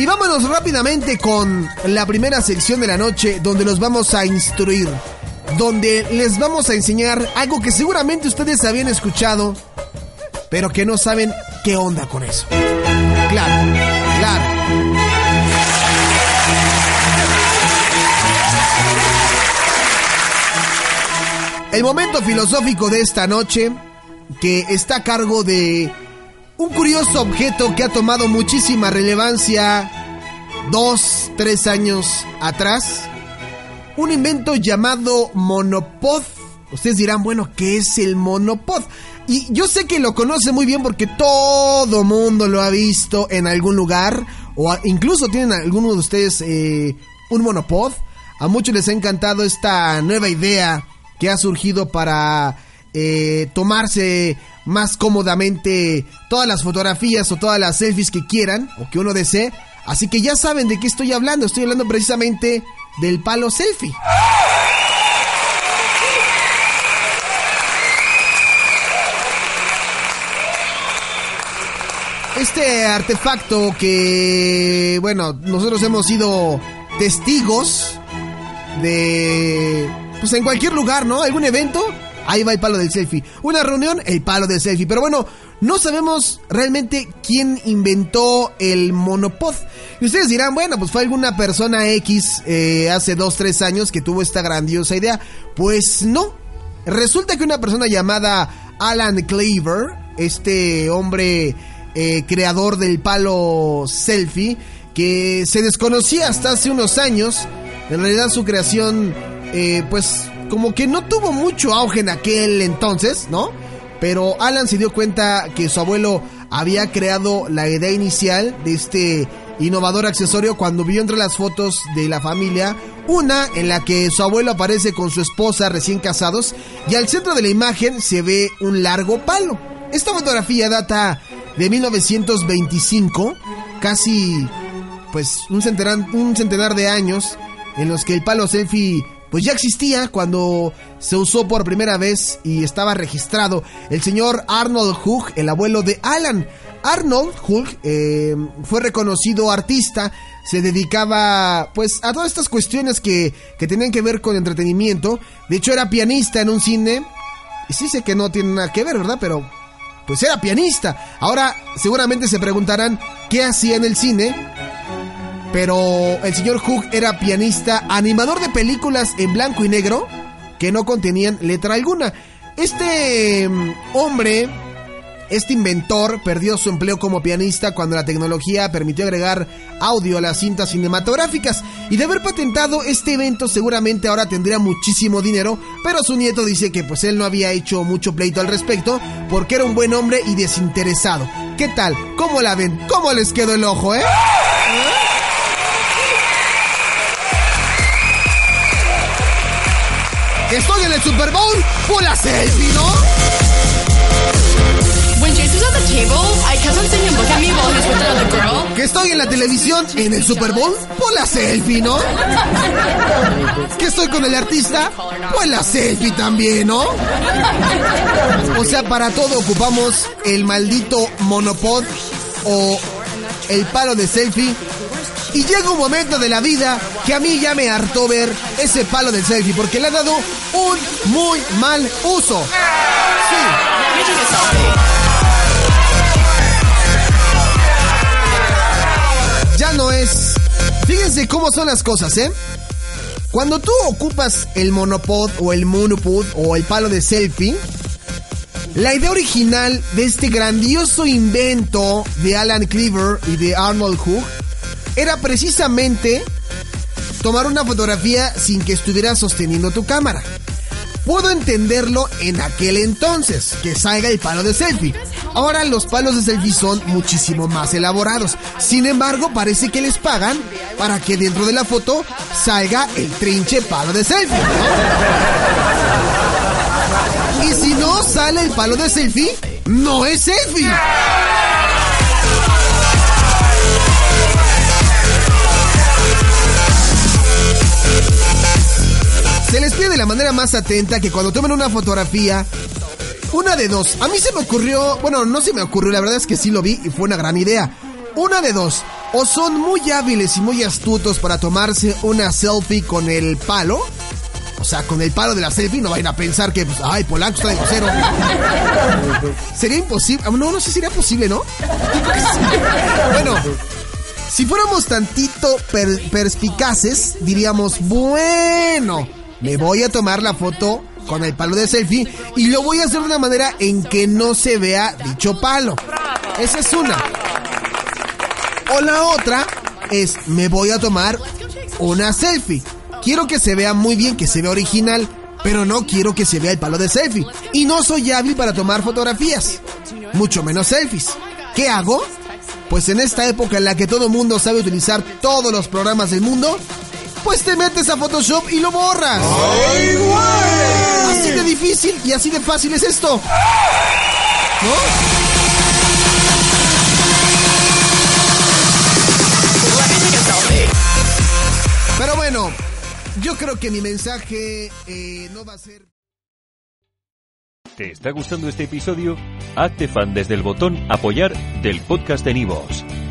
Y vámonos rápidamente con la primera sección de la noche donde los vamos a instruir, donde les vamos a enseñar algo que seguramente ustedes habían escuchado, pero que no saben qué onda con eso. Claro, claro. El momento filosófico de esta noche, que está a cargo de un curioso objeto que ha tomado muchísima relevancia dos, tres años atrás. Un invento llamado monopod. Ustedes dirán, bueno, ¿qué es el monopod? Y yo sé que lo conoce muy bien porque todo mundo lo ha visto en algún lugar. O incluso tienen algunos de ustedes eh, un monopod. A muchos les ha encantado esta nueva idea que ha surgido para eh, tomarse más cómodamente todas las fotografías o todas las selfies que quieran o que uno desee. Así que ya saben de qué estoy hablando. Estoy hablando precisamente del palo selfie. Este artefacto que, bueno, nosotros hemos sido testigos de, pues en cualquier lugar, ¿no? Algún evento Ahí va el palo del selfie. Una reunión, el palo del selfie. Pero bueno, no sabemos realmente quién inventó el monopod. Y ustedes dirán, bueno, pues fue alguna persona X eh, hace 2, 3 años que tuvo esta grandiosa idea. Pues no. Resulta que una persona llamada Alan Cleaver, este hombre eh, creador del palo selfie, que se desconocía hasta hace unos años, en realidad su creación, eh, pues como que no tuvo mucho auge en aquel entonces, ¿no? Pero Alan se dio cuenta que su abuelo había creado la idea inicial de este innovador accesorio cuando vio entre las fotos de la familia una en la que su abuelo aparece con su esposa recién casados y al centro de la imagen se ve un largo palo. Esta fotografía data de 1925, casi pues un centenar, un centenar de años en los que el palo selfie pues ya existía cuando se usó por primera vez y estaba registrado el señor Arnold Hug, el abuelo de Alan. Arnold Hug eh, fue reconocido artista, se dedicaba pues a todas estas cuestiones que, que tenían que ver con entretenimiento. De hecho era pianista en un cine. Y sí sé que no tiene nada que ver, ¿verdad? Pero pues era pianista. Ahora seguramente se preguntarán qué hacía en el cine pero el señor Hook era pianista, animador de películas en blanco y negro que no contenían letra alguna. Este mm, hombre, este inventor, perdió su empleo como pianista cuando la tecnología permitió agregar audio a las cintas cinematográficas. Y de haber patentado este evento seguramente ahora tendría muchísimo dinero, pero su nieto dice que pues él no había hecho mucho pleito al respecto porque era un buen hombre y desinteresado. ¿Qué tal? ¿Cómo la ven? ¿Cómo les quedó el ojo, eh? Estoy en el Super Bowl por la selfie, ¿no? When Jesus at the table, I kept on singing Look at me while he was with another girl. Que estoy en la televisión en el Super Bowl por la selfie, ¿no? Que estoy con el artista por la selfie también, ¿no? O sea, para todo ocupamos el maldito monopod o el palo de selfie y llega un momento de la vida que a mí ya me hartó ver ese palo del selfie porque le ha dado un muy mal uso. Ya no es. Fíjense cómo son las cosas, ¿eh? Cuando tú ocupas el monopod o el monopod o el palo de selfie, la idea original de este grandioso invento de Alan Cleaver y de Arnold Hook era precisamente tomar una fotografía sin que estuvieras sosteniendo tu cámara. Puedo entenderlo en aquel entonces, que salga el palo de selfie. Ahora los palos de selfie son muchísimo más elaborados. Sin embargo, parece que les pagan para que dentro de la foto salga el trinche palo de selfie. Y si no sale el palo de selfie, no es selfie. De la manera más atenta que cuando tomen una fotografía, una de dos. A mí se me ocurrió, bueno, no se me ocurrió, la verdad es que sí lo vi y fue una gran idea. Una de dos. O son muy hábiles y muy astutos para tomarse una selfie con el palo. O sea, con el palo de la selfie no vayan a pensar que, pues, ay, Polanco está de cero. Sería imposible. Ah, No, no sé si sería posible, ¿no? Bueno, si fuéramos tantito per- perspicaces, diríamos, bueno, me voy a tomar la foto con el palo de selfie y lo voy a hacer de una manera en que no se vea dicho palo. Esa es una. O la otra es, me voy a tomar una selfie. Quiero que se vea muy bien, que se vea original, pero no quiero que se vea el palo de selfie. Y no soy hábil para tomar fotografías, mucho menos selfies. ¿Qué hago? Pues en esta época en la que todo mundo sabe utilizar todos los programas del mundo, pues te metes a Photoshop y lo borras. Así de difícil y así de fácil es esto. ¿No? Pero bueno, yo creo que mi mensaje eh, no va a ser... ¿Te está gustando este episodio? Hazte fan desde el botón Apoyar del podcast de Nivos.